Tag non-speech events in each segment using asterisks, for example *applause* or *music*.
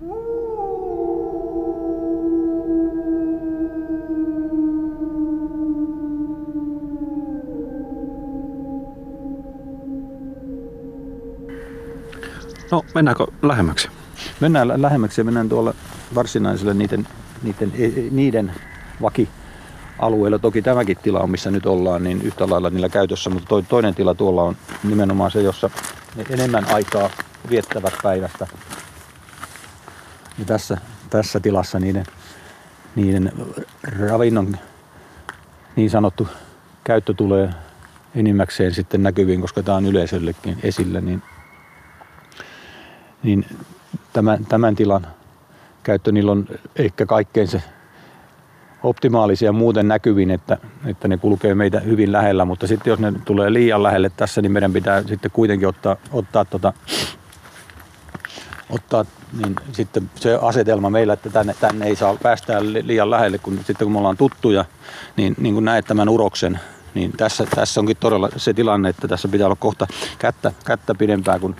No mennäänkö lähemmäksi? Mennään lähemmäksi ja mennään tuolla varsinaiselle niiden, niiden, niiden vaki alueella. Toki tämäkin tila on, missä nyt ollaan, niin yhtä lailla niillä käytössä, mutta toinen tila tuolla on nimenomaan se, jossa ne enemmän aikaa viettävät päivästä. Ja tässä, tässä tilassa niiden, niiden ravinnon niin sanottu käyttö tulee enimmäkseen sitten näkyviin, koska tämä on yleisöllekin esillä, niin, niin tämän, tämän tilan käyttö, niillä on ehkä kaikkein se optimaalisia muuten näkyviin, että, että ne kulkee meitä hyvin lähellä, mutta sitten jos ne tulee liian lähelle tässä, niin meidän pitää sitten kuitenkin ottaa, ottaa, tota, ottaa niin sitten se asetelma meillä, että tänne, tänne ei saa päästää liian lähelle, kun sitten kun me ollaan tuttuja, niin, niin kuin näet tämän uroksen, niin tässä, tässä onkin todella se tilanne, että tässä pitää olla kohta kättä, kättä pidempää, kun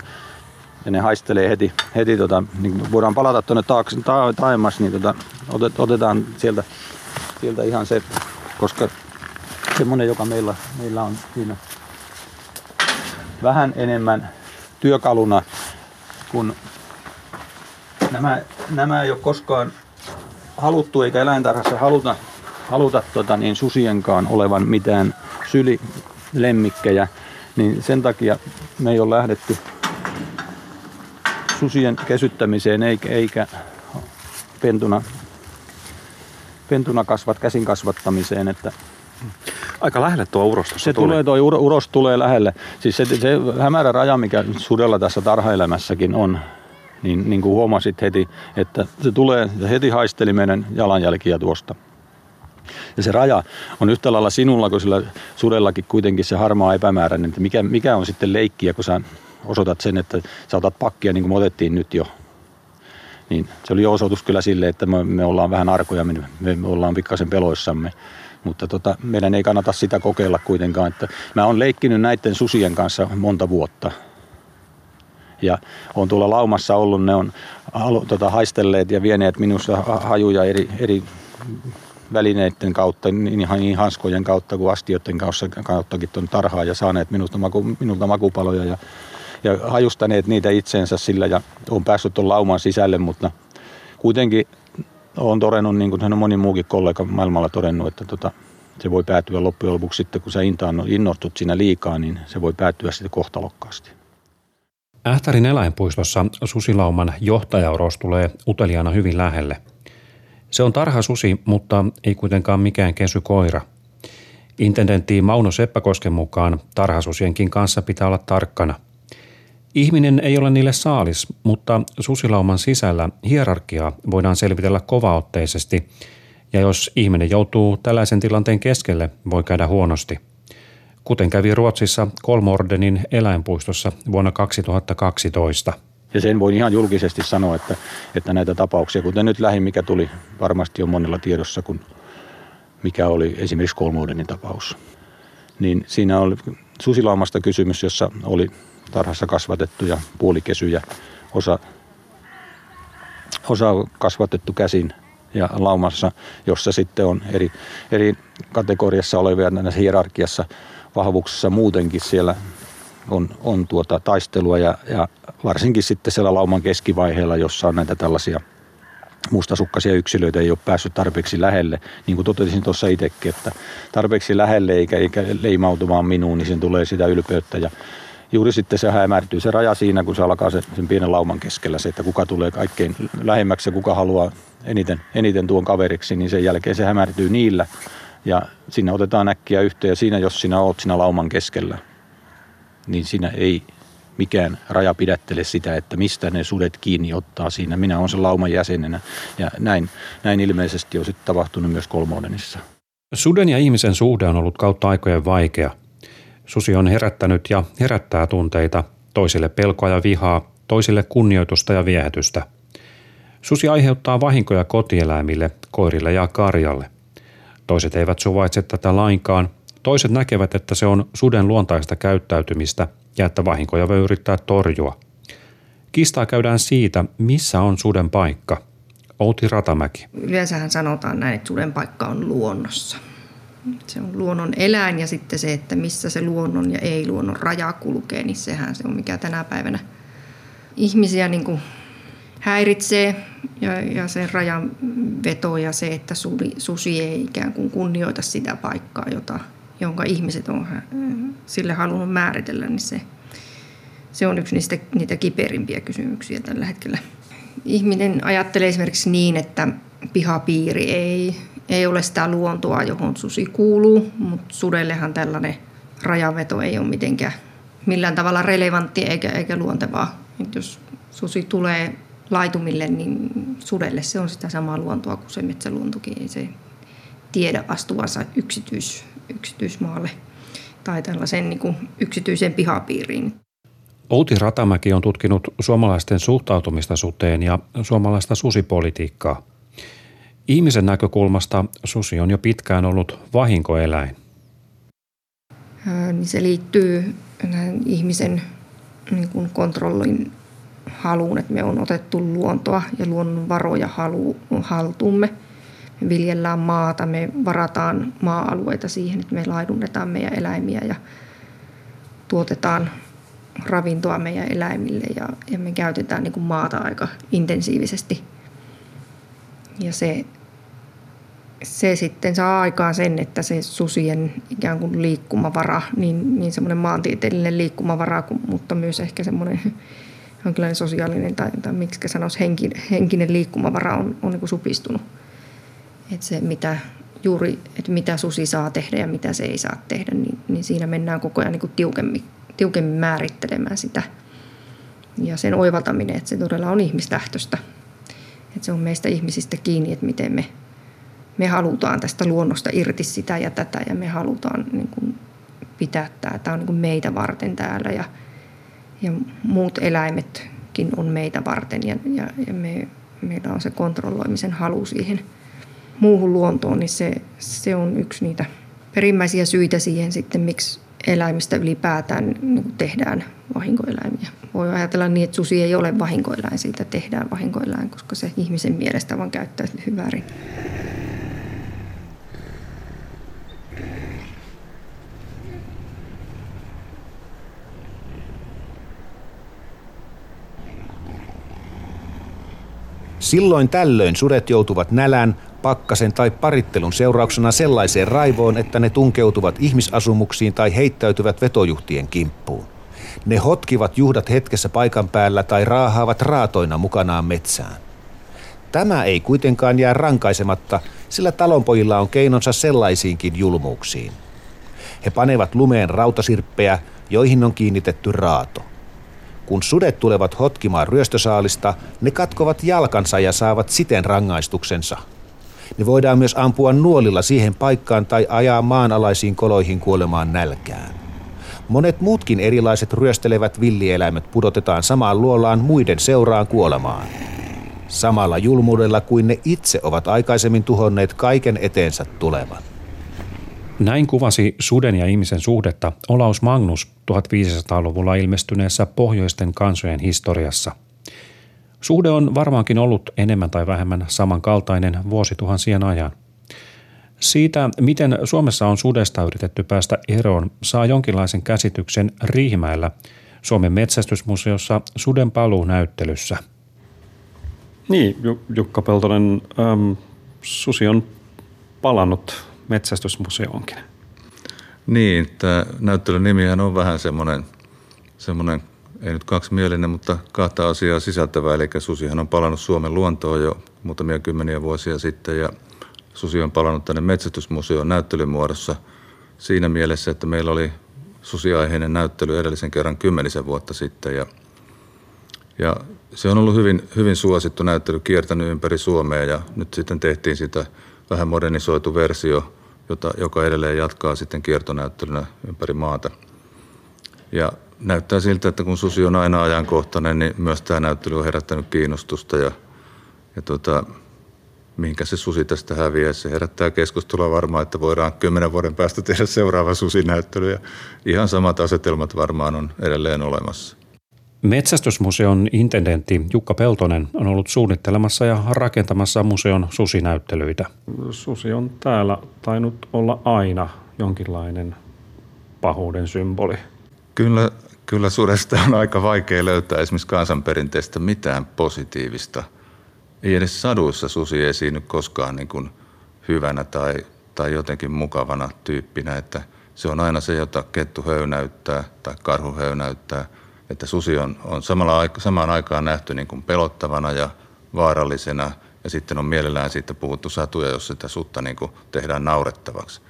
ja ne haistelee heti, heti tota, niin voidaan palata tuonne taakse, ta, taemmas, niin tota, otet, otetaan sieltä, sieltä ihan se, koska semmoinen, joka meillä, meillä on siinä vähän enemmän työkaluna, kun nämä, nämä ei ole koskaan haluttu eikä eläintarhassa haluta, haluta tota, niin susienkaan olevan mitään sylilemmikkejä, niin sen takia me ei ole lähdetty susien kesyttämiseen eikä, eikä pentuna, pentuna kasvat, käsin kasvattamiseen. Että Aika lähelle tuo uros Se tuli. tulee, tuo uros tulee lähelle. Siis se, se hämärä raja, mikä sudella tässä tarhaelämässäkin on, niin, niin kuin huomasit heti, että se tulee, se heti haisteli meidän jalanjälkiä tuosta. Ja se raja on yhtä lailla sinulla kuin sillä sudellakin kuitenkin se harmaa epämääräinen, että mikä, mikä on sitten leikkiä, kun sä osoitat sen, että sä otat pakkia niin kuin me otettiin nyt jo. Niin se oli jo osoitus kyllä sille, että me, me ollaan vähän arkoja, me, me ollaan pikkasen peloissamme. Mutta tota, meidän ei kannata sitä kokeilla kuitenkaan. Että mä oon leikkinyt näiden susien kanssa monta vuotta. Ja on tuolla laumassa ollut, ne on tota, haistelleet ja vieneet minussa hajuja eri, eri välineiden kautta, niin, niin hanskojen kautta kuin astioiden kauttakin tuon tarhaa ja saaneet minulta, maku, minulta makupaloja ja ja hajustaneet niitä itseensä sillä ja on päässyt tuon lauman sisälle, mutta kuitenkin on todennut, niin kuin moni muukin kollega maailmalla todennut, että tota, se voi päätyä loppujen lopuksi sitten, kun sä innostut siinä liikaa, niin se voi päättyä sitten kohtalokkaasti. Ähtärin eläinpuistossa susilauman johtajaoros tulee uteliaana hyvin lähelle. Se on tarha susi, mutta ei kuitenkaan mikään kesykoira. Intendentti Mauno Seppäkosken mukaan tarhasusienkin kanssa pitää olla tarkkana – Ihminen ei ole niille saalis, mutta susilauman sisällä hierarkiaa voidaan selvitellä kovaotteisesti, ja jos ihminen joutuu tällaisen tilanteen keskelle, voi käydä huonosti. Kuten kävi Ruotsissa Kolmordenin eläinpuistossa vuonna 2012. Ja sen voin ihan julkisesti sanoa, että, että näitä tapauksia, kuten nyt lähin, mikä tuli varmasti on monella tiedossa, kun mikä oli esimerkiksi Kolmordenin tapaus. Niin siinä oli susilaumasta kysymys, jossa oli tarhassa kasvatettuja puolikesyjä, osa, osa kasvatettu käsin ja laumassa, jossa sitten on eri, eri kategoriassa olevia näissä hierarkiassa vahvuuksissa muutenkin siellä on, on tuota taistelua ja, ja varsinkin sitten siellä lauman keskivaiheella, jossa on näitä tällaisia mustasukkaisia yksilöitä ei ole päässyt tarpeeksi lähelle. Niin kuin totesin tuossa itsekin, että tarpeeksi lähelle eikä, eikä leimautumaan minuun, niin sen tulee sitä ylpeyttä ja juuri sitten se hämärtyy se raja siinä, kun se alkaa se, sen pienen lauman keskellä se, että kuka tulee kaikkein lähemmäksi ja kuka haluaa eniten, eniten tuon kaveriksi, niin sen jälkeen se hämärtyy niillä ja siinä otetaan äkkiä yhteen ja siinä, jos sinä oot siinä lauman keskellä, niin siinä ei mikään raja pidättele sitä, että mistä ne sudet kiinni ottaa siinä. Minä olen sen lauman jäsenenä ja näin, näin ilmeisesti on sitten tapahtunut myös Kolmodenissa. Suden ja ihmisen suhde on ollut kautta aikojen vaikea – Susi on herättänyt ja herättää tunteita, toisille pelkoa ja vihaa, toisille kunnioitusta ja viehätystä. Susi aiheuttaa vahinkoja kotieläimille, koirille ja karjalle. Toiset eivät suvaitse tätä lainkaan, toiset näkevät, että se on suden luontaista käyttäytymistä ja että vahinkoja voi yrittää torjua. Kistaa käydään siitä, missä on suden paikka. Outi Ratamäki. Yleensähän sanotaan näin, että suden paikka on luonnossa. Se on luonnon eläin ja sitten se, että missä se luonnon ja ei-luonnon raja kulkee, niin sehän se on mikä tänä päivänä ihmisiä niin kuin häiritsee ja, ja se rajan veto ja se, että susi, susi ei ikään kuin kunnioita sitä paikkaa, jota, jonka ihmiset on sille halunnut määritellä, niin se, se on yksi niistä, niitä kiperimpiä kysymyksiä tällä hetkellä. Ihminen ajattelee esimerkiksi niin, että pihapiiri ei, ei ole sitä luontoa, johon susi kuuluu, mutta sudellehan tällainen rajanveto ei ole mitenkään millään tavalla relevantti eikä, eikä luontevaa. Et jos susi tulee laitumille, niin sudelle se on sitä samaa luontoa kuin se metsäluontokin. Ei se tiedä astuvansa yksityis, yksityismaalle tai tällaisen niin kuin yksityisen pihapiiriin. Outi Ratamäki on tutkinut suomalaisten suhtautumista suteen ja suomalaista susipolitiikkaa. Ihmisen näkökulmasta susi on jo pitkään ollut vahinkoeläin. Niin se liittyy ihmisen niin kuin kontrollin haluun, että me on otettu luontoa ja luonnonvaroja halu, haltuumme. Me viljellään maata, me varataan maa-alueita siihen, että me laidunnetaan meidän eläimiä ja tuotetaan ravintoa meidän eläimille ja, ja me käytetään niin kuin maata aika intensiivisesti. Ja se, se sitten saa aikaan sen, että se susien ikään kuin liikkumavara, niin, niin semmoinen maantieteellinen liikkumavara, mutta myös ehkä semmoinen jonkinlainen sosiaalinen tai, tai miksi sanoisi henkinen, henkinen liikkumavara on, on niin supistunut. Että se mitä juuri, että mitä susi saa tehdä ja mitä se ei saa tehdä, niin, niin siinä mennään koko ajan niin tiukemmin, tiukemmin määrittelemään sitä. Ja sen oivaltaminen, että se todella on ihmislähtöstä. Että se on meistä ihmisistä kiinni, että miten me, me halutaan tästä luonnosta irti sitä ja tätä ja me halutaan niin kuin pitää tämä. Tämä on niin kuin meitä varten täällä ja, ja muut eläimetkin on meitä varten ja, ja, ja me, meillä on se kontrolloimisen halu siihen muuhun luontoon, niin se, se on yksi niitä perimmäisiä syitä siihen sitten, miksi eläimistä ylipäätään niin tehdään vahinkoeläimiä. Voi ajatella niin, että susi ei ole vahinkoeläin, siitä tehdään vahinkoeläin, koska se ihmisen mielestä vaan käyttää hyväärin. Silloin tällöin sudet joutuvat nälän, pakkasen tai parittelun seurauksena sellaiseen raivoon, että ne tunkeutuvat ihmisasumuksiin tai heittäytyvät vetojuhtien kimppuun. Ne hotkivat juhdat hetkessä paikan päällä tai raahaavat raatoina mukanaan metsään. Tämä ei kuitenkaan jää rankaisematta, sillä talonpojilla on keinonsa sellaisiinkin julmuuksiin. He panevat lumeen rautasirppejä, joihin on kiinnitetty raato. Kun sudet tulevat hotkimaan ryöstösaalista, ne katkovat jalkansa ja saavat siten rangaistuksensa. Ne voidaan myös ampua nuolilla siihen paikkaan tai ajaa maanalaisiin koloihin kuolemaan nälkään. Monet muutkin erilaiset ryöstelevät villieläimet pudotetaan samaan luolaan muiden seuraan kuolemaan. Samalla julmuudella kuin ne itse ovat aikaisemmin tuhonneet kaiken eteensä tulevan. Näin kuvasi suden ja ihmisen suhdetta Olaus Magnus 1500-luvulla ilmestyneessä pohjoisten kansojen historiassa. Suhde on varmaankin ollut enemmän tai vähemmän samankaltainen vuosituhansien ajan. Siitä, miten Suomessa on sudesta yritetty päästä eroon, saa jonkinlaisen käsityksen Riihimäellä Suomen metsästysmuseossa Suden paluunäyttelyssä. Niin, Jukka Peltonen, äm, susi on palannut metsästysmuseoonkin. Niin, tämä näyttelyn nimihän on vähän semmoinen, semmoinen ei nyt kaksimielinen, mutta kahta asiaa sisältävä. Eli susihan on palannut Suomen luontoon jo muutamia kymmeniä vuosia sitten ja susi on palannut tänne metsästysmuseon näyttelymuodossa siinä mielessä, että meillä oli susiaiheinen näyttely edellisen kerran kymmenisen vuotta sitten ja, ja se on ollut hyvin, hyvin suosittu näyttely, kiertänyt ympäri Suomea ja nyt sitten tehtiin sitä vähän modernisoitu versio, jota, joka edelleen jatkaa sitten kiertonäyttelynä ympäri maata. Ja näyttää siltä, että kun susi on aina ajankohtainen, niin myös tämä näyttely on herättänyt kiinnostusta ja, ja tota, mihinkä se susi tästä häviää. Se herättää keskustelua varmaan, että voidaan kymmenen vuoden päästä tehdä seuraava susinäyttely ja ihan samat asetelmat varmaan on edelleen olemassa. Metsästysmuseon intendentti Jukka Peltonen on ollut suunnittelemassa ja rakentamassa museon susinäyttelyitä. Susi on täällä tainnut olla aina jonkinlainen pahuuden symboli. Kyllä, kyllä sudesta on aika vaikea löytää esimerkiksi kansanperinteestä mitään positiivista. Ei edes saduissa susi esiinny koskaan niin kuin hyvänä tai, tai jotenkin mukavana tyyppinä, että se on aina se, jota kettu höynäyttää tai karhu höynäyttää – että susi on, on samalla, samaan aikaan nähty niin kuin pelottavana ja vaarallisena ja sitten on mielellään siitä puhuttu satuja, jos sitä sutta niin kuin tehdään naurettavaksi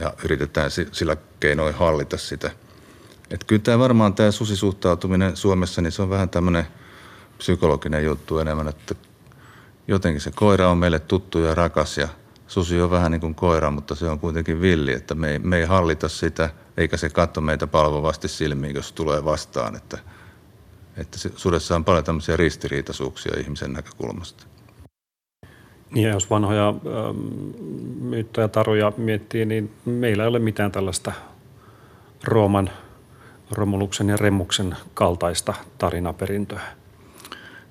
ja yritetään sillä keinoin hallita sitä. Et kyllä tämä varmaan tämä susisuhtautuminen Suomessa, niin se on vähän tämmöinen psykologinen juttu enemmän, että jotenkin se koira on meille tuttu ja rakas ja susi on vähän niin kuin koira, mutta se on kuitenkin villi, että me ei, me ei hallita sitä – eikä se katso meitä palvovasti silmiin, jos tulee vastaan. Että, että sudessa on paljon tämmöisiä ristiriitaisuuksia ihmisen näkökulmasta. Niin ja jos vanhoja ähm, myyttöjä taruja miettii, niin meillä ei ole mitään tällaista Rooman, Romuluksen ja Remmuksen kaltaista tarinaperintöä.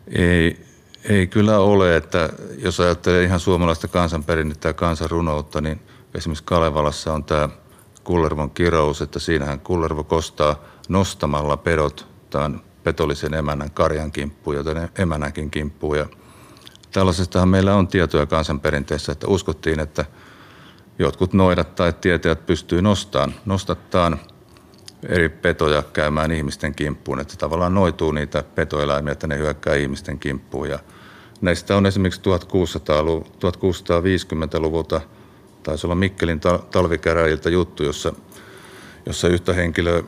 Ei, ei kyllä ole, että jos ajattelee ihan suomalaista kansanperinnettä ja kansanrunoutta, niin esimerkiksi Kalevalassa on tämä – Kullervon kirous, että siinähän Kullervo kostaa nostamalla pedot tämän petollisen emännän karjan kimppuun, joten emänänkin kimppuun. Ja tällaisestahan meillä on tietoja kansanperinteessä, että uskottiin, että jotkut noidat tai tietäjät pystyy nostamaan, nostattaan eri petoja käymään ihmisten kimppuun, että tavallaan noituu niitä petoeläimiä, että ne hyökkää ihmisten kimppuun. Ja näistä on esimerkiksi 1650-luvulta taisi olla Mikkelin talvikäräjiltä juttu, jossa, jossa yhtä henkilöä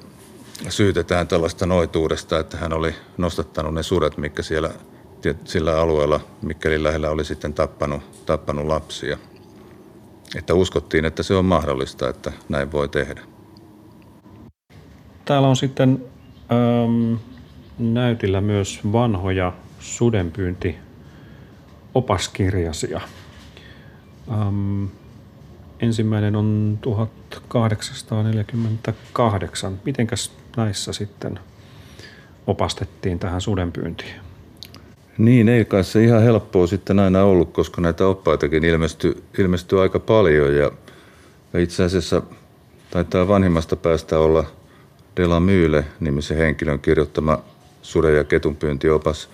syytetään tällaista noituudesta, että hän oli nostattanut ne sudet, mikä siellä sillä alueella Mikkelin lähellä oli sitten tappanut, tappanut lapsia. Että uskottiin, että se on mahdollista, että näin voi tehdä. Täällä on sitten äm, näytillä myös vanhoja sudenpyynti opaskirjasia. Ähm, Ensimmäinen on 1848. Mitenkäs näissä sitten opastettiin tähän sudenpyyntiin? Niin, ei kai se ihan helppoa sitten aina ollut, koska näitä oppaitakin ilmestyi, ilmestyi aika paljon. Ja itse asiassa taitaa vanhimmasta päästä olla Dela Myyle nimisen henkilön kirjoittama suden- ja ketunpyyntiopas,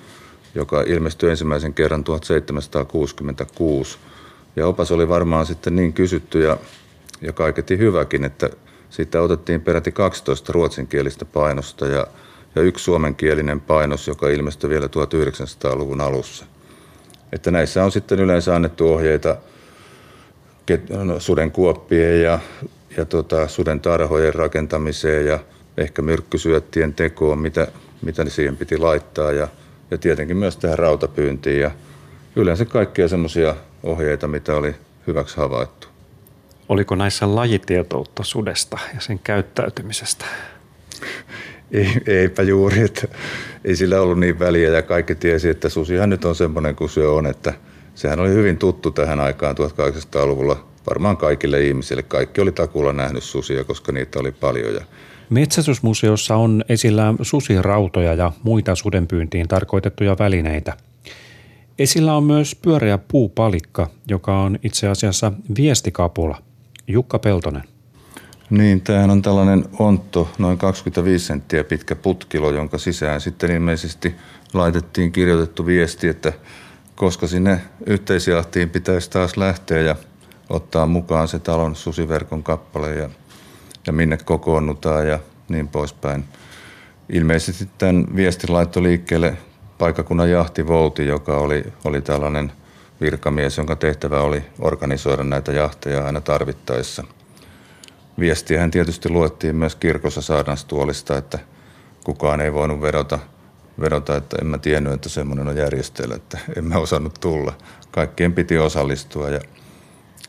joka ilmestyi ensimmäisen kerran 1766 – ja opas oli varmaan sitten niin kysytty ja, ja kaiketi hyväkin, että siitä otettiin peräti 12 ruotsinkielistä painosta ja, ja yksi suomenkielinen painos, joka ilmestyi vielä 1900-luvun alussa. Että näissä on sitten yleensä annettu ohjeita no, suden kuoppien ja, ja tota, suden tarhojen rakentamiseen ja ehkä myrkkysyöttien tekoon, mitä, mitä siihen piti laittaa ja, ja tietenkin myös tähän rautapyyntiin ja yleensä kaikkia semmoisia ohjeita, mitä oli hyväksi havaittu. Oliko näissä lajitietoutta sudesta ja sen käyttäytymisestä? Ei, eipä juuri, että ei sillä ollut niin väliä ja kaikki tiesi, että susihan nyt on semmoinen kuin se on, että sehän oli hyvin tuttu tähän aikaan 1800-luvulla varmaan kaikille ihmisille. Kaikki oli takulla nähnyt susia, koska niitä oli paljon. Ja Metsästysmuseossa on esillä susirautoja ja muita sudenpyyntiin tarkoitettuja välineitä – Esillä on myös pyöreä puupalikka, joka on itse asiassa viestikapula. Jukka Peltonen. Niin, tämähän on tällainen ontto, noin 25 senttiä pitkä putkilo, jonka sisään sitten ilmeisesti laitettiin kirjoitettu viesti, että koska sinne yhteisjahtiin pitäisi taas lähteä ja ottaa mukaan se talon susiverkon kappale ja, ja minne kokoonnutaan ja niin poispäin. Ilmeisesti tämän viestin laitto liikkeelle paikakunnan jahtivouti, joka oli, oli tällainen virkamies, jonka tehtävä oli organisoida näitä jahteja aina tarvittaessa. Viestiähän tietysti luettiin myös kirkossa saarnastuolista, että kukaan ei voinut vedota, vedota että en mä tiennyt, että semmoinen on järjestelmä, että en mä osannut tulla. Kaikkien piti osallistua ja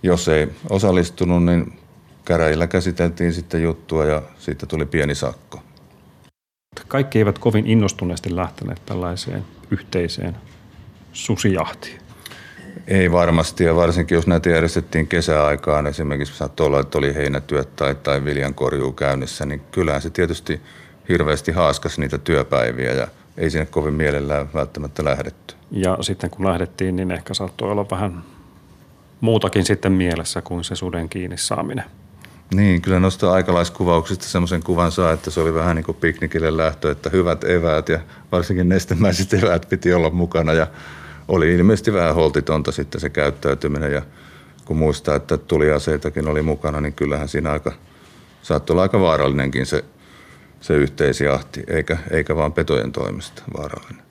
jos ei osallistunut, niin käräjillä käsiteltiin sitten juttua ja siitä tuli pieni sakko kaikki eivät kovin innostuneesti lähteneet tällaiseen yhteiseen susijahtiin. Ei varmasti, ja varsinkin jos näitä järjestettiin kesäaikaan, esimerkiksi saattoi olla, että oli heinätyöt tai, tai viljankorjuu käynnissä, niin kyllähän se tietysti hirveästi haaskas niitä työpäiviä ja ei sinne kovin mielellään välttämättä lähdetty. Ja sitten kun lähdettiin, niin ehkä saattoi olla vähän muutakin sitten mielessä kuin se suden kiinni saaminen. Niin, kyllä noista aikalaiskuvauksista semmoisen kuvan saa, että se oli vähän niin kuin piknikille lähtö, että hyvät eväät ja varsinkin nestemäiset *laughs* eväät piti olla mukana ja oli ilmeisesti vähän holtitonta sitten se käyttäytyminen ja kun muistaa, että tuliaseitakin oli mukana, niin kyllähän siinä aika, saattoi olla aika vaarallinenkin se, se yhteisjahti, eikä, eikä vaan petojen toimesta vaarallinen.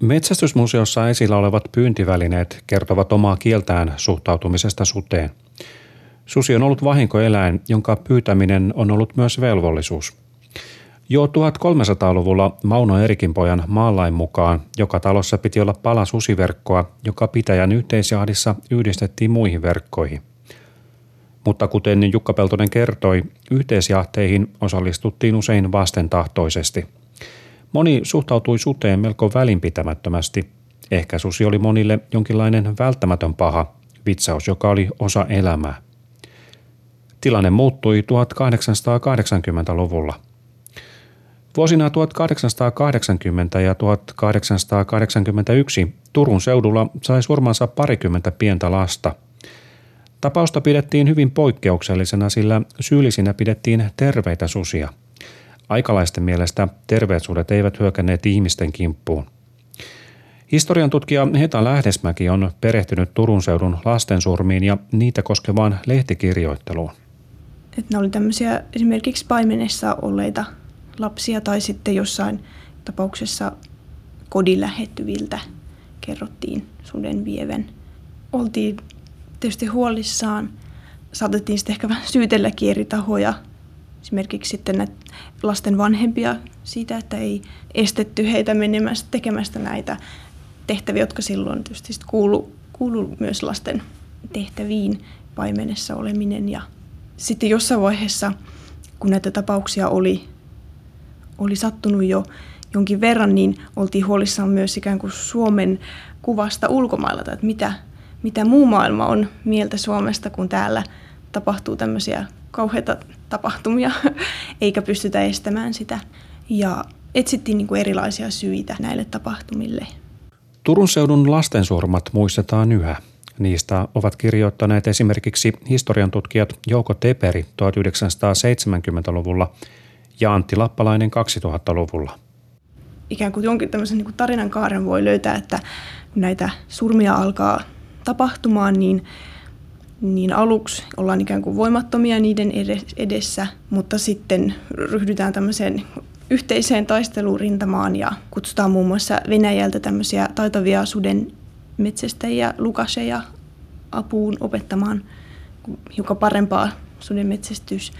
Metsästysmuseossa esillä olevat pyyntivälineet kertovat omaa kieltään suhtautumisesta suteen. Susi on ollut vahinkoeläin, jonka pyytäminen on ollut myös velvollisuus. Jo 1300-luvulla Mauno Erikinpojan maalain mukaan joka talossa piti olla pala susiverkkoa, joka pitäjän yhteisjahdissa yhdistettiin muihin verkkoihin. Mutta kuten Jukka Peltonen kertoi, yhteisjahteihin osallistuttiin usein vastentahtoisesti. Moni suhtautui suteen melko välinpitämättömästi. Ehkä susi oli monille jonkinlainen välttämätön paha, vitsaus, joka oli osa elämää. Tilanne muuttui 1880-luvulla – Vuosina 1880 ja 1881 Turun seudulla sai surmansa parikymmentä pientä lasta. Tapausta pidettiin hyvin poikkeuksellisena, sillä syyllisinä pidettiin terveitä susia. Aikalaisten mielestä terveet sudet eivät hyökänneet ihmisten kimppuun. Historian tutkija Heta Lähdesmäki on perehtynyt Turun seudun lastensurmiin ja niitä koskevaan lehtikirjoitteluun. Että ne oli tämmöisiä esimerkiksi paimenessa olleita lapsia tai sitten jossain tapauksessa kodin lähettyviltä kerrottiin suden vieven. Oltiin tietysti huolissaan. Saatettiin sitten ehkä vähän syytelläkin eri tahoja, esimerkiksi sitten lasten vanhempia siitä, että ei estetty heitä menemästä tekemästä näitä tehtäviä, jotka silloin tietysti kuulu, kuulu myös lasten tehtäviin, paimenessa oleminen. Ja sitten jossain vaiheessa, kun näitä tapauksia oli oli sattunut jo jonkin verran, niin oltiin huolissaan myös ikään kuin Suomen kuvasta ulkomailla, että mitä, mitä muu maailma on mieltä Suomesta, kun täällä tapahtuu tämmöisiä kauheita tapahtumia, *laughs* eikä pystytä estämään sitä. Ja etsittiin niin kuin erilaisia syitä näille tapahtumille. Turun seudun lastensurmat muistetaan yhä. Niistä ovat kirjoittaneet esimerkiksi historian tutkijat Jouko Teperi 1970-luvulla ja Antti Lappalainen 2000-luvulla. Ikään kuin jonkin tämmöisen niin kuin tarinan kaaren voi löytää, että kun näitä surmia alkaa tapahtumaan, niin, niin aluksi ollaan ikään kuin voimattomia niiden edessä, mutta sitten ryhdytään tämmöiseen yhteiseen taisteluun rintamaan ja kutsutaan muun muassa Venäjältä tämmöisiä taitavia suden metsästäjiä, lukaseja apuun opettamaan hiukan parempaa suden metsästys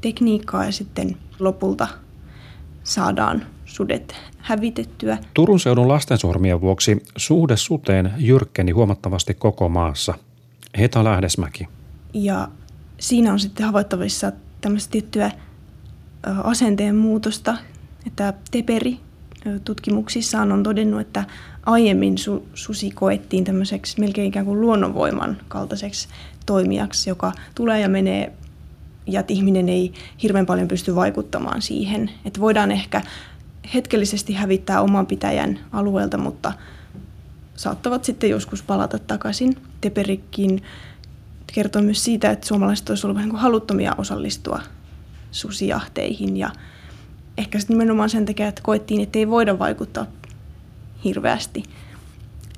tekniikkaa ja sitten lopulta saadaan sudet hävitettyä. Turun seudun lastensormien vuoksi suhde suteen jyrkkeni huomattavasti koko maassa. Heta Lähdesmäki. Ja siinä on sitten havaittavissa tämmöistä tiettyä asenteen muutosta, että Teperi tutkimuksissaan on todennut, että aiemmin su- susi koettiin tämmöiseksi melkein ikään kuin luonnonvoiman kaltaiseksi toimijaksi, joka tulee ja menee ja että ihminen ei hirveän paljon pysty vaikuttamaan siihen. Että voidaan ehkä hetkellisesti hävittää oman pitäjän alueelta, mutta saattavat sitten joskus palata takaisin. Teperikkin kertoo myös siitä, että suomalaiset olisivat olleet vähän haluttomia osallistua susijahteihin ja ehkä sitten nimenomaan sen takia, että koettiin, että ei voida vaikuttaa hirveästi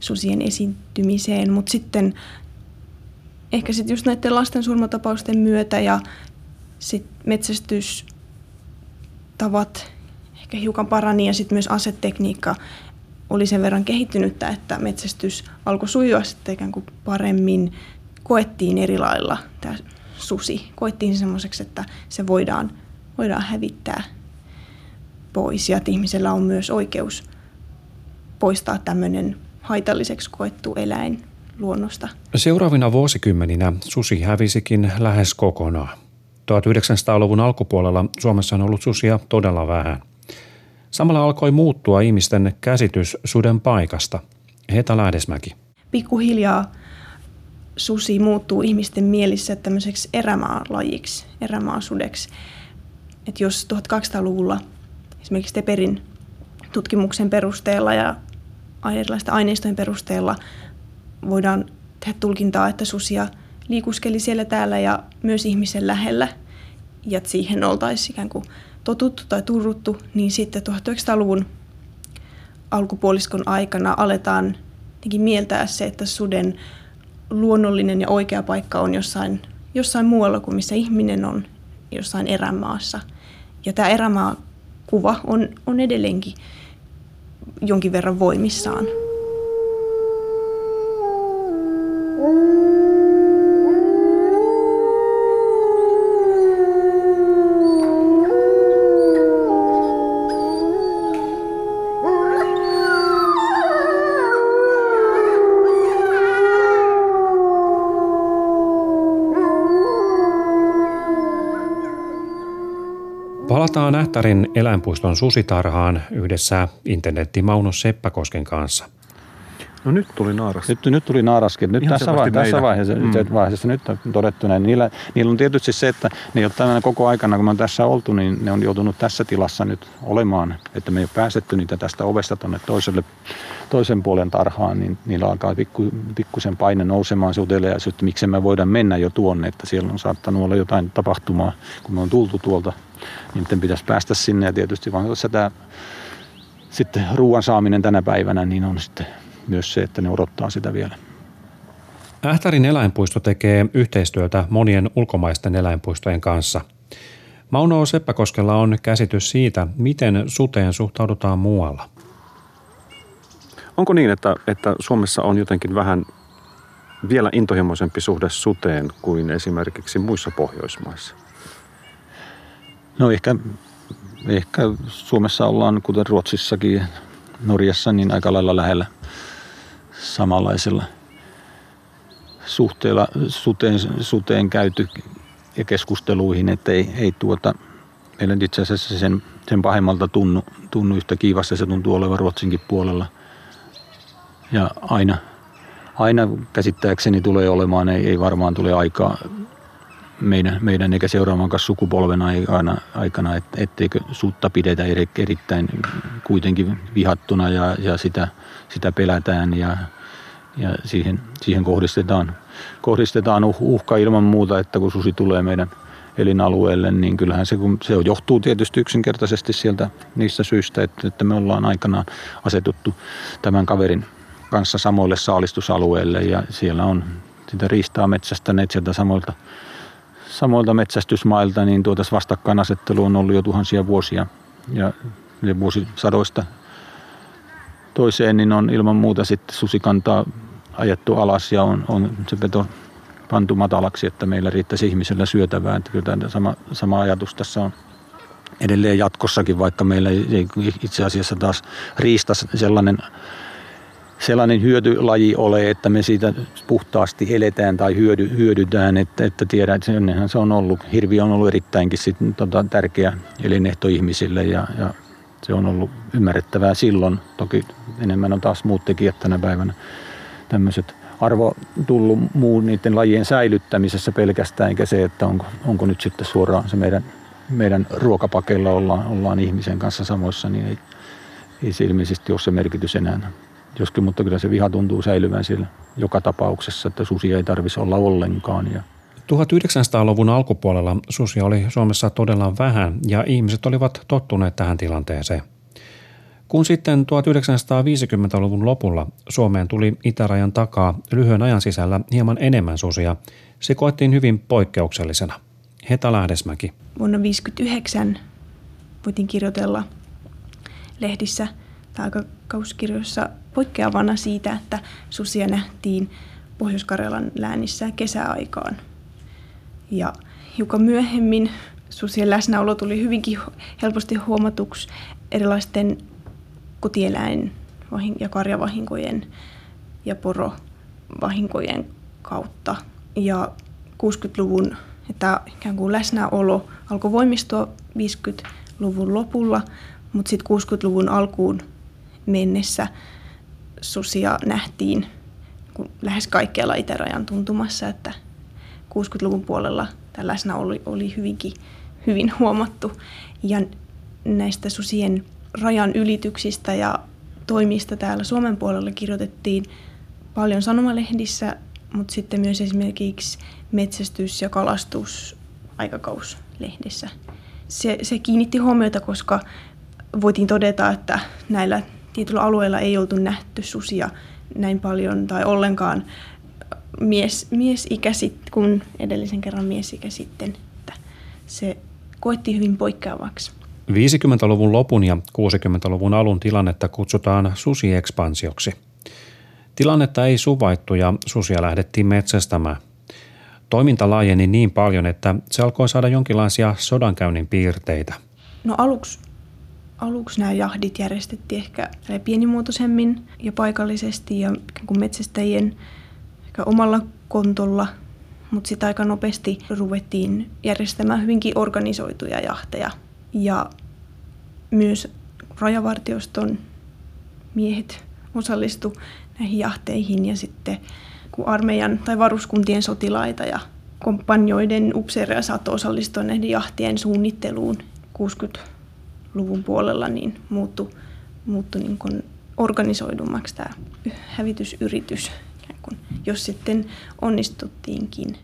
susien esiintymiseen, mutta sitten ehkä sitten just näiden lasten surmatapausten myötä ja sitten metsästystavat ehkä hiukan parani ja sitten myös asetekniikka oli sen verran kehittynyttä, että metsästys alkoi sujua sitten ikään kuin paremmin. Koettiin eri lailla tämä susi. Koettiin semmoiseksi, että se voidaan, voidaan hävittää pois ja että ihmisellä on myös oikeus poistaa tämmöinen haitalliseksi koettu eläin luonnosta. Seuraavina vuosikymmeninä susi hävisikin lähes kokonaan. 1900-luvun alkupuolella Suomessa on ollut susia todella vähän. Samalla alkoi muuttua ihmisten käsitys suden paikasta. Heta Lähdesmäki. Pikkuhiljaa susi muuttuu ihmisten mielissä tämmöiseksi tutkimuksen perusteella ja erilaisten aineistojen perusteella voidaan tehdä tulkintaa, että susia liikuskeli siellä täällä ja myös ihmisen lähellä ja että siihen oltaisiin ikään kuin totuttu tai turruttu, niin sitten 1900-luvun alkupuoliskon aikana aletaan mieltää se, että suden luonnollinen ja oikea paikka on jossain, jossain muualla kuin missä ihminen on, jossain erämaassa. Ja tämä erämaa-kuva on, on edelleenkin jonkin verran voimissaan. Palataan Ähtärin eläinpuiston susitarhaan yhdessä internetti Mauno Seppäkosken kanssa. No nyt tuli naaras. Nyt, nyt tuli naaraskin. Nyt tässä, vai, tässä vaiheessa, mm. vaiheessa nyt on todettu näin. Niillä, niillä on tietysti se, että ne ei ole koko aikana, kun me on tässä oltu, niin ne on joutunut tässä tilassa nyt olemaan, että me ei ole päästetty niitä tästä ovesta tuonne toiselle, toisen puolen tarhaan, niin niillä alkaa pikku, pikkusen paine nousemaan se uteliaisuus, että miksi me voidaan mennä jo tuonne, että siellä on saattanut olla jotain tapahtumaa, kun me on tultu tuolta, niin pitäisi päästä sinne ja tietysti vaan tämä sitten ruoan saaminen tänä päivänä, niin on sitten myös se, että ne odottaa sitä vielä. Ähtärin eläinpuisto tekee yhteistyötä monien ulkomaisten eläinpuistojen kanssa. Mauno Seppäkoskella on käsitys siitä, miten suteen suhtaudutaan muualla. Onko niin, että, että Suomessa on jotenkin vähän vielä intohimoisempi suhde suteen kuin esimerkiksi muissa Pohjoismaissa? No ehkä, ehkä Suomessa ollaan, kuten Ruotsissakin, Norjassa, niin aika lailla lähellä samanlaisella suhteella suteen, suteen käyty ja keskusteluihin, että ei, ei tuota, meillä itse asiassa sen, sen pahemmalta tunnu, tunnu yhtä kiivassa, se tuntuu olevan Ruotsinkin puolella. Ja aina, aina käsittääkseni tulee olemaan, ei, ei varmaan tule aikaa meidän, meidän eikä seuraavan sukupolven aikana, aikana et, etteikö sutta pidetä erittäin kuitenkin vihattuna ja, ja sitä, sitä pelätään ja, ja siihen, siihen kohdistetaan, kohdistetaan uh, uhka ilman muuta, että kun susi tulee meidän elinalueelle, niin kyllähän se, kun se johtuu tietysti yksinkertaisesti sieltä niistä syistä, että, että me ollaan aikanaan asetuttu tämän kaverin kanssa samoille saalistusalueille ja siellä on sitä riistaa metsästäneet sieltä samoilta, samoilta metsästysmailta, niin tuota vastakkainasettelu on ollut jo tuhansia vuosia ja vuosisadoista toiseen, niin on ilman muuta sitten susikantaa ajettu alas ja on, on se veto pantu matalaksi, että meillä riittäisi ihmisellä syötävää. Että kyllä tämä sama, sama ajatus tässä on edelleen jatkossakin, vaikka meillä ei itse asiassa taas riista sellainen, sellainen hyötylaji ole, että me siitä puhtaasti eletään tai hyödy, hyödytään, että, että tiedän, että se on ollut, hirvi on ollut erittäinkin sit, tota, tärkeä elinehto ihmisille ja, ja se on ollut ymmärrettävää silloin. Toki enemmän on taas muut tekijät tänä päivänä tämmöiset arvo tullut muun niiden lajien säilyttämisessä pelkästään, eikä se, että onko, onko nyt sitten suoraan se meidän, meidän ruokapakella ollaan, ollaan ihmisen kanssa samoissa, niin ei, ei se ilmeisesti ole se merkitys enää. Joskin, mutta kyllä se viha tuntuu säilyvän siellä joka tapauksessa, että susia ei tarvitsisi olla ollenkaan. Ja 1900-luvun alkupuolella susia oli Suomessa todella vähän ja ihmiset olivat tottuneet tähän tilanteeseen. Kun sitten 1950-luvun lopulla Suomeen tuli itärajan takaa lyhyen ajan sisällä hieman enemmän susia, se koettiin hyvin poikkeuksellisena. Heta Lähdesmäki. Vuonna 1959 voitiin kirjoitella lehdissä tai aikakauskirjoissa poikkeavana siitä, että susia nähtiin Pohjois-Karjalan läänissä kesäaikaan. Ja hiukan myöhemmin susien läsnäolo tuli hyvinkin helposti huomatuksi erilaisten kotieläin- ja karjavahinkojen ja porovahinkojen kautta. Ja 60-luvun että ikään kuin läsnäolo alkoi voimistua 50-luvun lopulla, mutta sitten 60-luvun alkuun mennessä susia nähtiin lähes kaikkialla itärajan tuntumassa, että 60-luvun puolella läsnäolo oli, oli hyvinkin hyvin huomattu. Ja näistä susien rajan ylityksistä ja toimista täällä Suomen puolella kirjoitettiin paljon sanomalehdissä, mutta sitten myös esimerkiksi metsästys- ja kalastusaikakauslehdessä. Se, se kiinnitti huomiota, koska voitiin todeta, että näillä tietyillä alueilla ei oltu nähty susia näin paljon tai ollenkaan mies, miesikä sit, kun edellisen kerran miesikä sitten. Että se koettiin hyvin poikkeavaksi. 50-luvun lopun ja 60-luvun alun tilannetta kutsutaan susiekspansioksi. Tilannetta ei suvaittu ja susia lähdettiin metsästämään. Toiminta laajeni niin paljon, että se alkoi saada jonkinlaisia sodankäynnin piirteitä. No aluksi, aluksi nämä jahdit järjestettiin ehkä pienimuotoisemmin ja paikallisesti ja metsästäjien ehkä omalla kontolla, mutta sitten aika nopeasti ruvettiin järjestämään hyvinkin organisoituja jahteja. Ja myös rajavartioston miehet osallistu näihin jahteihin ja sitten kun armeijan tai varuskuntien sotilaita ja kompanjoiden upseereja saattoi osallistua näiden jahtien suunnitteluun 60-luvun puolella, niin muuttui, muuttui niin kuin organisoidummaksi tämä hävitysyritys, jos sitten onnistuttiinkin.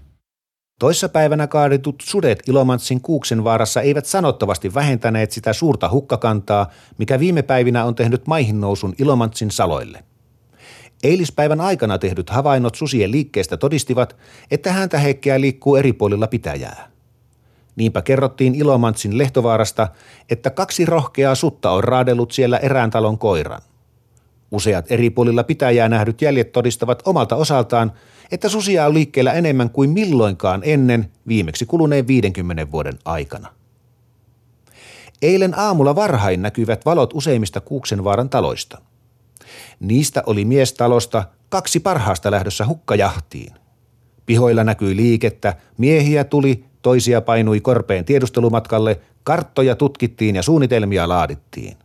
Toissapäivänä kaaditut sudet Ilomantsin Kuuksenvaarassa eivät sanottavasti vähentäneet sitä suurta hukkakantaa, mikä viime päivinä on tehnyt maihin nousun Ilomantsin saloille. Eilispäivän aikana tehdyt havainnot susien liikkeestä todistivat, että häntä heikkeä liikkuu eri puolilla pitäjää. Niinpä kerrottiin Ilomantsin Lehtovaarasta, että kaksi rohkeaa sutta on raadellut siellä erään talon koiran. Useat eri puolilla pitäjää nähdyt jäljet todistavat omalta osaltaan, että susia on liikkeellä enemmän kuin milloinkaan ennen viimeksi kuluneen 50 vuoden aikana. Eilen aamulla varhain näkyvät valot useimmista Kuuksenvaaran taloista. Niistä oli miestalosta kaksi parhaasta lähdössä hukkajahtiin. Pihoilla näkyi liikettä, miehiä tuli, toisia painui korpeen tiedustelumatkalle, karttoja tutkittiin ja suunnitelmia laadittiin.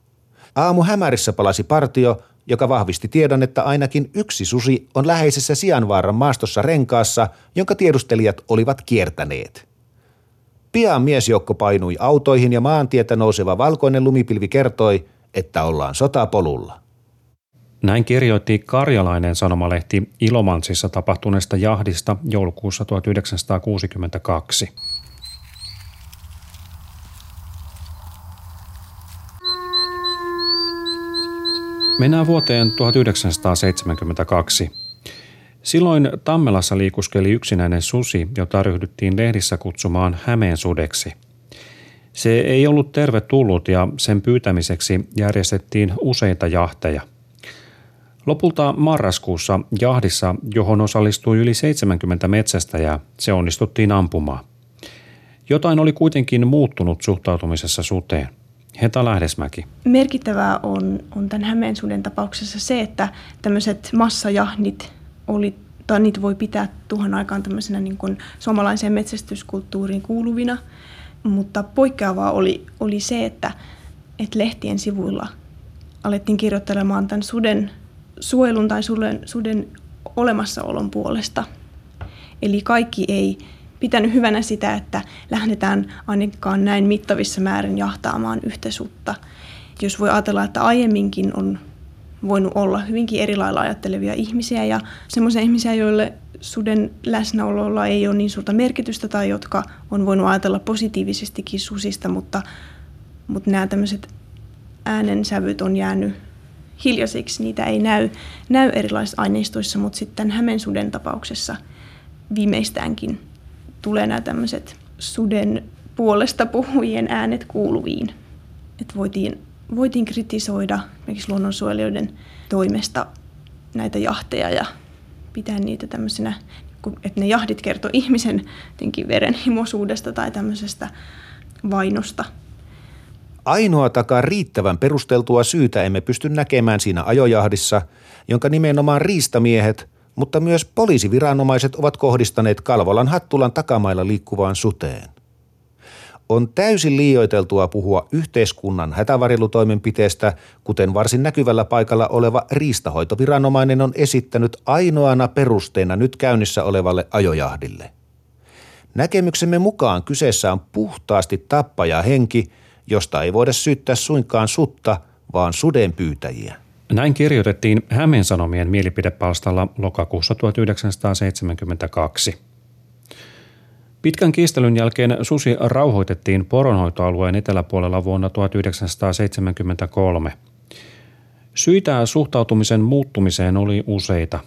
Aamu hämärissä palasi partio, joka vahvisti tiedon, että ainakin yksi susi on läheisessä Sianvaaran maastossa renkaassa, jonka tiedustelijat olivat kiertäneet. Pian miesjoukko painui autoihin ja maantietä nouseva valkoinen lumipilvi kertoi, että ollaan sotapolulla. Näin kirjoitti karjalainen sanomalehti Ilomantsissa tapahtuneesta jahdista joulukuussa 1962. Mennään vuoteen 1972. Silloin Tammelassa liikuskeli yksinäinen susi, jota ryhdyttiin lehdissä kutsumaan Hämeen sudeksi. Se ei ollut tervetullut ja sen pyytämiseksi järjestettiin useita jahteja. Lopulta marraskuussa jahdissa, johon osallistui yli 70 metsästäjää, se onnistuttiin ampumaan. Jotain oli kuitenkin muuttunut suhtautumisessa suteen. Heta Lähdesmäki. Merkittävää on, on tämän Hämeensuden tapauksessa se, että tämmöiset massajahdit oli, tai niitä voi pitää tuohon aikaan tämmöisenä niin kuin suomalaiseen metsästyskulttuuriin kuuluvina, mutta poikkeavaa oli, oli se, että, että lehtien sivuilla alettiin kirjoittelemaan tämän suden suojelun tai suden, suden olemassaolon puolesta. Eli kaikki ei pitänyt hyvänä sitä, että lähdetään ainakaan näin mittavissa määrin jahtaamaan yhtä sutta. Jos voi ajatella, että aiemminkin on voinut olla hyvinkin eri lailla ajattelevia ihmisiä ja semmoisia ihmisiä, joille suden läsnäololla ei ole niin suurta merkitystä tai jotka on voinut ajatella positiivisestikin susista, mutta, mutta nämä tämmöiset äänensävyt on jäänyt hiljaisiksi, niitä ei näy, näy erilaisissa aineistoissa, mutta sitten Hämeen suden tapauksessa viimeistäänkin tulee nämä tämmöiset suden puolesta puhujien äänet kuuluviin. Että voitiin, voitiin kritisoida esimerkiksi luonnonsuojelijoiden toimesta näitä jahteja ja pitää niitä tämmöisenä, että ne jahdit kertoo ihmisen verenhimoisuudesta tai tämmöisestä vainosta. Ainoa takaa riittävän perusteltua syytä emme pysty näkemään siinä ajojahdissa, jonka nimenomaan riistamiehet – mutta myös poliisiviranomaiset ovat kohdistaneet Kalvolan Hattulan takamailla liikkuvaan suteen. On täysin liioiteltua puhua yhteiskunnan hätävarjelutoimenpiteestä, kuten varsin näkyvällä paikalla oleva riistahoitoviranomainen on esittänyt ainoana perusteena nyt käynnissä olevalle ajojahdille. Näkemyksemme mukaan kyseessä on puhtaasti tappaja henki, josta ei voida syyttää suinkaan sutta, vaan suden pyytäjiä. Näin kirjoitettiin Hämeen Sanomien mielipidepalstalla lokakuussa 1972. Pitkän kiistelyn jälkeen susi rauhoitettiin poronhoitoalueen eteläpuolella vuonna 1973. Syitä suhtautumisen muuttumiseen oli useita.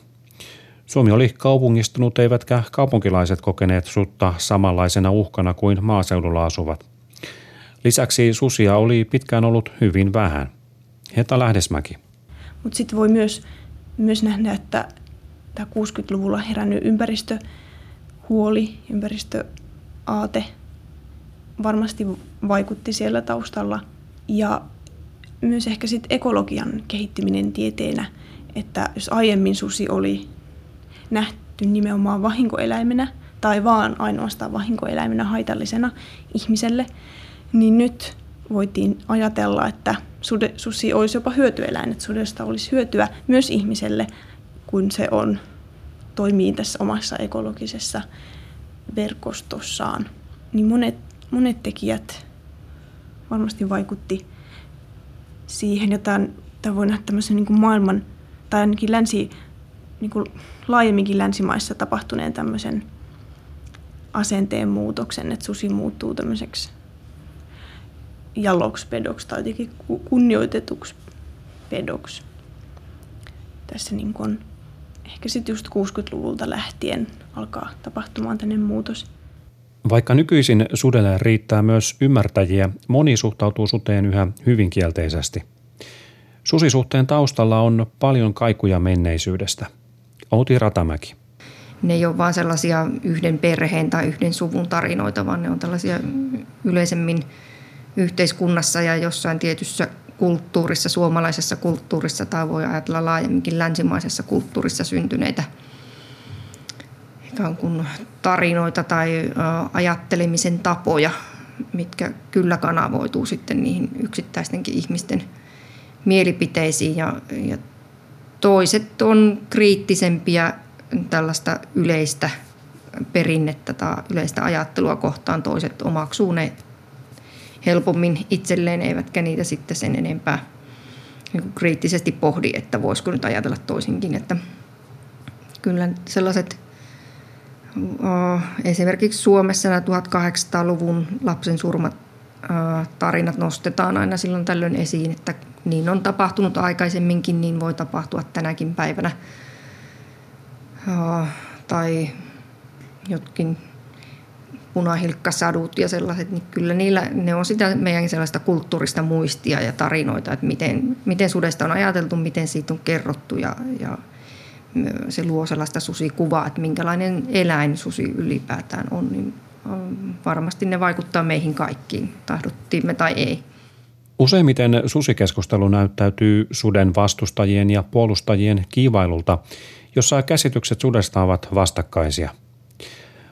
Suomi oli kaupungistunut eivätkä kaupunkilaiset kokeneet sutta samanlaisena uhkana kuin maaseudulla asuvat. Lisäksi susia oli pitkään ollut hyvin vähän. Heta Lähdesmäki. Mutta sitten voi myös, myös nähdä, että tämä 60-luvulla herännyt ympäristöhuoli, ympäristöaate varmasti vaikutti siellä taustalla. Ja myös ehkä sitten ekologian kehittyminen tieteenä, että jos aiemmin susi oli nähty nimenomaan vahinkoeläimenä tai vaan ainoastaan vahinkoeläimenä haitallisena ihmiselle, niin nyt voitiin ajatella, että sude, susi olisi jopa hyötyeläin, että sudesta olisi hyötyä myös ihmiselle, kun se on, toimii tässä omassa ekologisessa verkostossaan. Niin monet, monet tekijät varmasti vaikutti siihen, jota tämä voi nähdä tämmöisen niin kuin maailman, tai ainakin länsi, niin kuin laajemminkin länsimaissa tapahtuneen tämmöisen asenteen muutoksen, että susi muuttuu tämmöiseksi jaloksi pedoksi tai jotenkin kunnioitetuksi pedoksi. Tässä niin kuin ehkä sitten just 60-luvulta lähtien alkaa tapahtumaan tänne muutos. Vaikka nykyisin sudelle riittää myös ymmärtäjiä, moni suhtautuu suteen yhä hyvin kielteisesti. Susisuhteen taustalla on paljon kaikuja menneisyydestä. Outi Ratamäki. Ne ei ole vain sellaisia yhden perheen tai yhden suvun tarinoita, vaan ne on tällaisia yleisemmin yhteiskunnassa ja jossain tietyssä kulttuurissa, suomalaisessa kulttuurissa tai voi ajatella laajemminkin länsimaisessa kulttuurissa syntyneitä ikään kuin tarinoita tai ajattelemisen tapoja, mitkä kyllä kanavoituu sitten niihin yksittäistenkin ihmisten mielipiteisiin. Ja, ja toiset on kriittisempiä tällaista yleistä perinnettä tai yleistä ajattelua kohtaan, toiset omaksuu ne helpommin itselleen, eivätkä niitä sitten sen enempää niin kuin kriittisesti pohdi, että voisiko nyt ajatella toisinkin. Että kyllä sellaiset esimerkiksi Suomessa nämä 1800-luvun lapsen surmat tarinat nostetaan aina silloin tällöin esiin, että niin on tapahtunut aikaisemminkin, niin voi tapahtua tänäkin päivänä. Tai jotkin punahilkkasadut ja sellaiset, niin kyllä niillä, ne on sitä meidän sellaista kulttuurista muistia ja tarinoita, että miten, miten sudesta on ajateltu, miten siitä on kerrottu ja, ja se luo sellaista susikuvaa, että minkälainen eläin susi ylipäätään on, niin varmasti ne vaikuttaa meihin kaikkiin, tahdottiimme tai ei. Useimmiten susikeskustelu näyttäytyy suden vastustajien ja puolustajien kiivailulta, jossa käsitykset sudesta ovat vastakkaisia –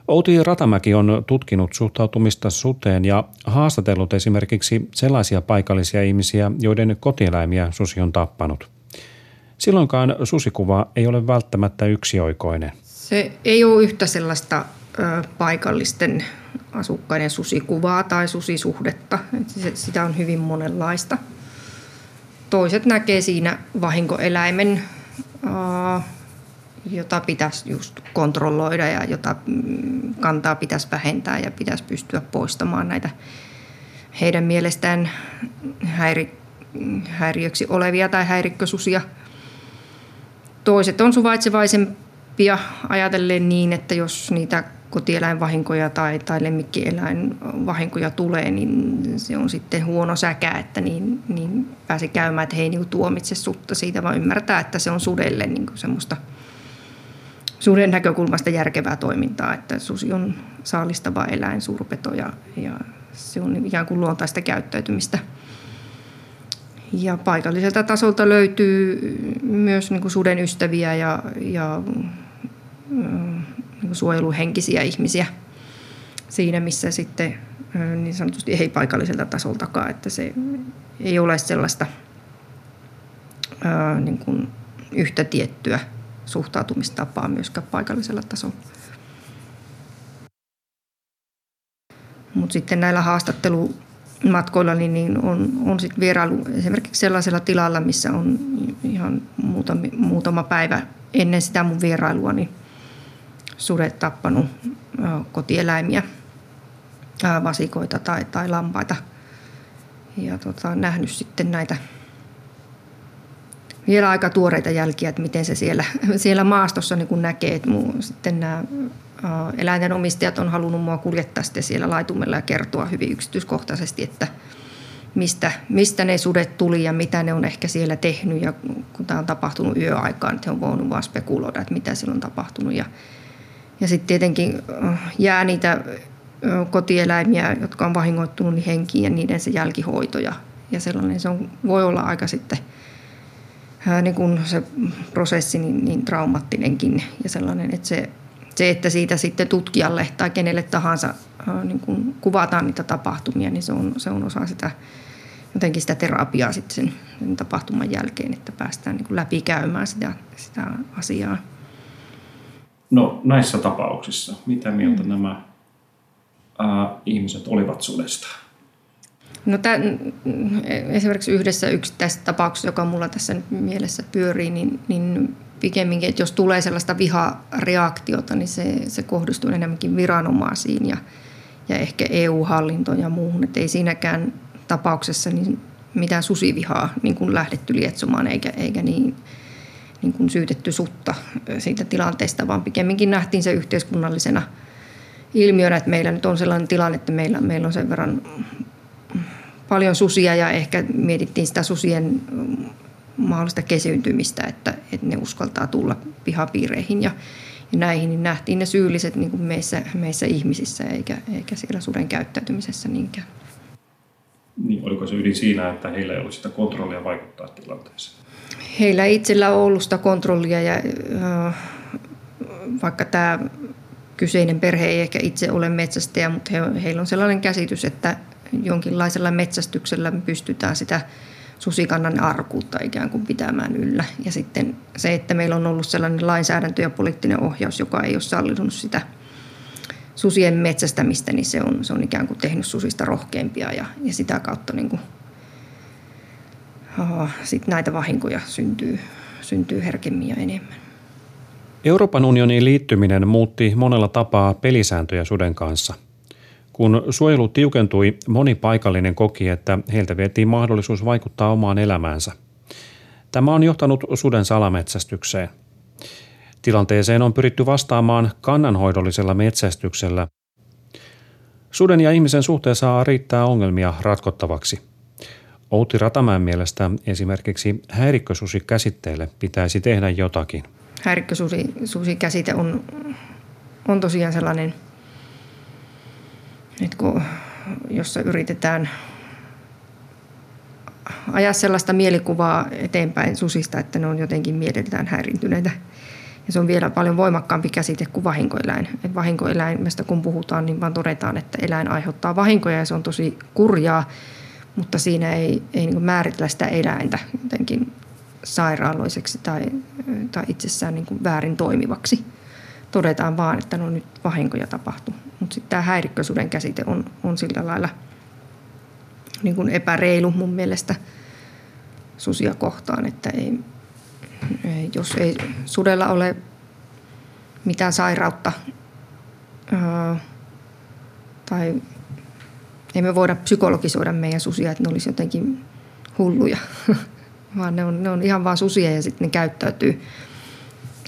Outi Ratamäki on tutkinut suhtautumista suteen ja haastatellut esimerkiksi sellaisia paikallisia ihmisiä, joiden kotieläimiä susi on tappanut. Silloinkaan susikuva ei ole välttämättä yksioikoinen. Se ei ole yhtä sellaista ö, paikallisten asukkaiden susikuvaa tai susisuhdetta. Sitä on hyvin monenlaista. Toiset näkee siinä vahinkoeläimen ö, jota pitäisi just kontrolloida ja jota mm, kantaa pitäisi vähentää ja pitäisi pystyä poistamaan näitä heidän mielestään häiri, häiriöksi olevia tai häirikkösusia. Toiset on suvaitsevaisempia ajatellen niin, että jos niitä kotieläinvahinkoja tai, tai lemmikkieläinvahinkoja tulee, niin se on sitten huono säkä, että niin, niin pääse käymään, että he ei niin tuomitse sutta siitä, vaan ymmärtää, että se on sudelle niin semmoista – suden näkökulmasta järkevää toimintaa, että susi on saalistava eläin, suurpeto ja, ja se on ikään kuin luontaista käyttäytymistä. Ja paikalliselta tasolta löytyy myös niin kuin suden ystäviä ja, ja niin kuin suojeluhenkisiä ihmisiä siinä, missä sitten niin sanotusti ei paikalliselta tasoltakaan, että se ei ole sellaista niin kuin yhtä tiettyä suhtautumistapaa myöskään paikallisella tasolla. Mutta sitten näillä haastattelu, matkoilla niin, niin on, on sit vierailu esimerkiksi sellaisella tilalla, missä on ihan muutama, muutama päivä ennen sitä mun vierailua niin sudet tappanut kotieläimiä, vasikoita tai, tai lampaita. Ja tota, nähnyt sitten näitä vielä aika tuoreita jälkiä, että miten se siellä, *laughs* siellä maastossa niin kun näkee. Että muu, sitten nämä eläinten omistajat on halunnut mua kuljettaa sitten siellä laitumella ja kertoa hyvin yksityiskohtaisesti, että mistä, mistä ne sudet tuli ja mitä ne on ehkä siellä tehnyt. Ja kun tämä on tapahtunut yöaikaan, niin he on voinut vaan spekuloida, että mitä siellä on tapahtunut. Ja, ja sitten tietenkin jää niitä kotieläimiä, jotka on vahingoittunut niin henkiin ja niiden se jälkihoito ja, ja sellainen. Se on, voi olla aika sitten niin kuin se prosessi niin, niin traumattinenkin ja sellainen, että se, se, että siitä sitten tutkijalle tai kenelle tahansa niin kuin kuvataan niitä tapahtumia, niin se on, se on osa sitä jotenkin sitä terapiaa sitten sen, sen tapahtuman jälkeen, että päästään niin läpikäymään sitä, sitä asiaa. No näissä tapauksissa, mitä mieltä mm. nämä ää, ihmiset olivat sudesta? No tämän, esimerkiksi yhdessä yksittäisessä tapauksessa, joka mulla tässä nyt mielessä pyörii, niin, niin pikemminkin, että jos tulee sellaista vihareaktiota, niin se, se kohdistuu enemmänkin viranomaisiin ja, ja ehkä EU-hallintoon ja muuhun. Että ei siinäkään tapauksessa niin mitään susivihaa niin kuin lähdetty lietsomaan eikä, eikä niin, niin kuin syytetty sutta siitä tilanteesta, vaan pikemminkin nähtiin se yhteiskunnallisena ilmiönä, että meillä nyt on sellainen tilanne, että meillä, meillä on sen verran paljon susia ja ehkä mietittiin sitä susien mm, mahdollista kesyyntymistä, että, että ne uskaltaa tulla pihapiireihin ja, ja näihin, niin nähtiin ne syylliset niin kuin meissä, meissä ihmisissä eikä, eikä siellä suden käyttäytymisessä niinkään. Niin, oliko se ydin siinä, että heillä ei ollut sitä kontrollia vaikuttaa tilanteeseen? Heillä itsellä on ollut sitä kontrollia ja äh, vaikka tämä kyseinen perhe ei ehkä itse ole metsästäjä, mutta he, heillä on sellainen käsitys, että jonkinlaisella metsästyksellä me pystytään sitä susikannan arkuutta ikään kuin pitämään yllä. Ja sitten se, että meillä on ollut sellainen lainsäädäntö ja poliittinen ohjaus, joka ei ole sallinut sitä susien metsästämistä, niin se on, se on ikään kuin tehnyt susista rohkeampia ja, ja sitä kautta niin kuin, oh, sit näitä vahinkoja syntyy, syntyy herkemmin ja enemmän. Euroopan unioniin liittyminen muutti monella tapaa pelisääntöjä suden kanssa – kun suojelu tiukentui, moni paikallinen koki, että heiltä vietiin mahdollisuus vaikuttaa omaan elämäänsä. Tämä on johtanut suden salametsästykseen. Tilanteeseen on pyritty vastaamaan kannanhoidollisella metsästyksellä. Suden ja ihmisen suhteen saa riittää ongelmia ratkottavaksi. Outi Ratamäen mielestä esimerkiksi häirikkösusi käsitteelle pitäisi tehdä jotakin. Häirikkösusi käsite on, on tosiaan sellainen – nyt kun, jossa yritetään ajaa sellaista mielikuvaa eteenpäin susista, että ne on jotenkin mieleltään häirintyneitä. Ja se on vielä paljon voimakkaampi käsite kuin vahinkoeläin. Et vahinkoeläimestä kun puhutaan, niin vaan todetaan, että eläin aiheuttaa vahinkoja ja se on tosi kurjaa, mutta siinä ei, ei niin määritellä sitä eläintä jotenkin sairaaloiseksi tai, tai itsessään niin väärin toimivaksi. Todetaan vaan, että no nyt vahinkoja tapahtuu. Mutta sitten tämä häirikkösuden käsite on, on sillä lailla niin kuin epäreilu mun mielestä susia kohtaan, että ei, jos ei sudella ole mitään sairautta ää, tai ei me voida psykologisoida meidän susia, että ne olisi jotenkin hulluja, *laughs* vaan ne on, ne on ihan vaan susia ja sitten ne käyttäytyy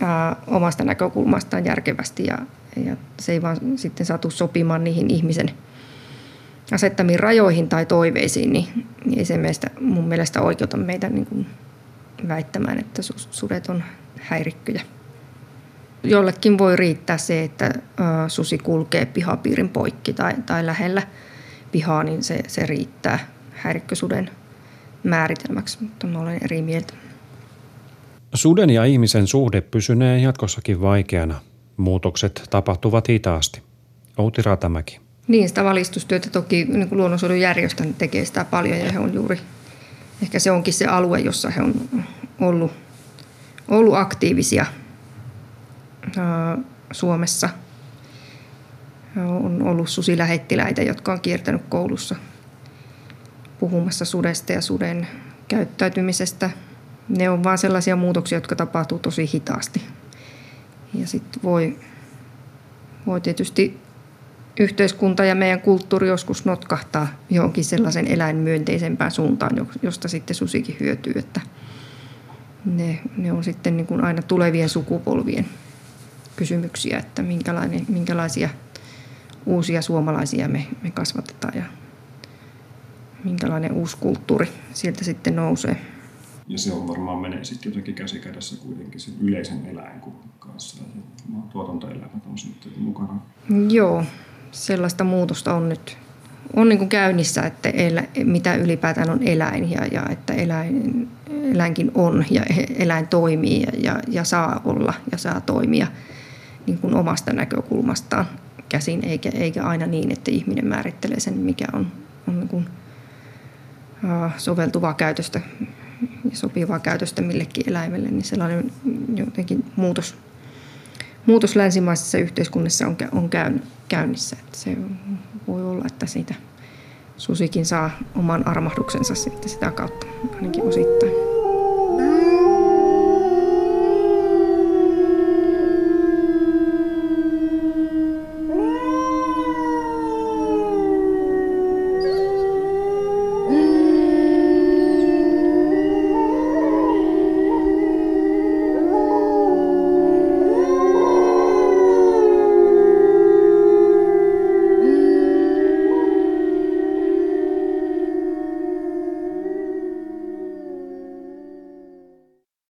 ää, omasta näkökulmastaan järkevästi ja, ja se ei vaan sitten saatu sopimaan niihin ihmisen asettamiin rajoihin tai toiveisiin, niin, niin ei se meistä, mun mielestä oikeuta meitä niin kuin väittämään, että sudet on häirikköjä. Jollekin voi riittää se, että susi kulkee pihapiirin poikki tai, tai lähellä pihaa, niin se, se riittää häirikkösuden määritelmäksi, mutta mä olen eri mieltä. Suden ja ihmisen suhde pysynee jatkossakin vaikeana – Muutokset tapahtuvat hitaasti. Outi Ratamäki. Niin, sitä valistustyötä toki niin luonnonsuojelujärjestö tekee sitä paljon ja he on juuri, ehkä se onkin se alue, jossa he on ollut, ollut aktiivisia ää, Suomessa. On ollut susilähettiläitä, jotka on kiertänyt koulussa puhumassa sudesta ja suden käyttäytymisestä. Ne on vain sellaisia muutoksia, jotka tapahtuu tosi hitaasti. Ja sitten voi, voi tietysti yhteiskunta ja meidän kulttuuri joskus notkahtaa johonkin sellaisen eläinmyönteisempään suuntaan, josta sitten susikin hyötyy, että ne, ne on sitten niin kuin aina tulevien sukupolvien kysymyksiä, että minkälainen, minkälaisia uusia suomalaisia me, me kasvatetaan ja minkälainen uusi kulttuuri sieltä sitten nousee. Ja se on varmaan menee sitten jotenkin käsi kädessä kuitenkin sen yleisen eläinkuvun kanssa ja tuotantoelämät on sitten mukana. Joo, sellaista muutosta on nyt on niin kuin käynnissä, että elä, mitä ylipäätään on eläin ja, ja että eläin, eläinkin on ja eläin toimii ja, ja, ja saa olla ja saa toimia niin kuin omasta näkökulmastaan käsin, eikä, eikä aina niin, että ihminen määrittelee sen, mikä on, on niin kuin, uh, soveltuvaa käytöstä ja sopivaa käytöstä millekin eläimelle, niin sellainen jotenkin muutos, muutos länsimaisessa yhteiskunnassa on, on käynnissä. Että se voi olla, että siitä susikin saa oman armahduksensa sitten sitä kautta ainakin osittain.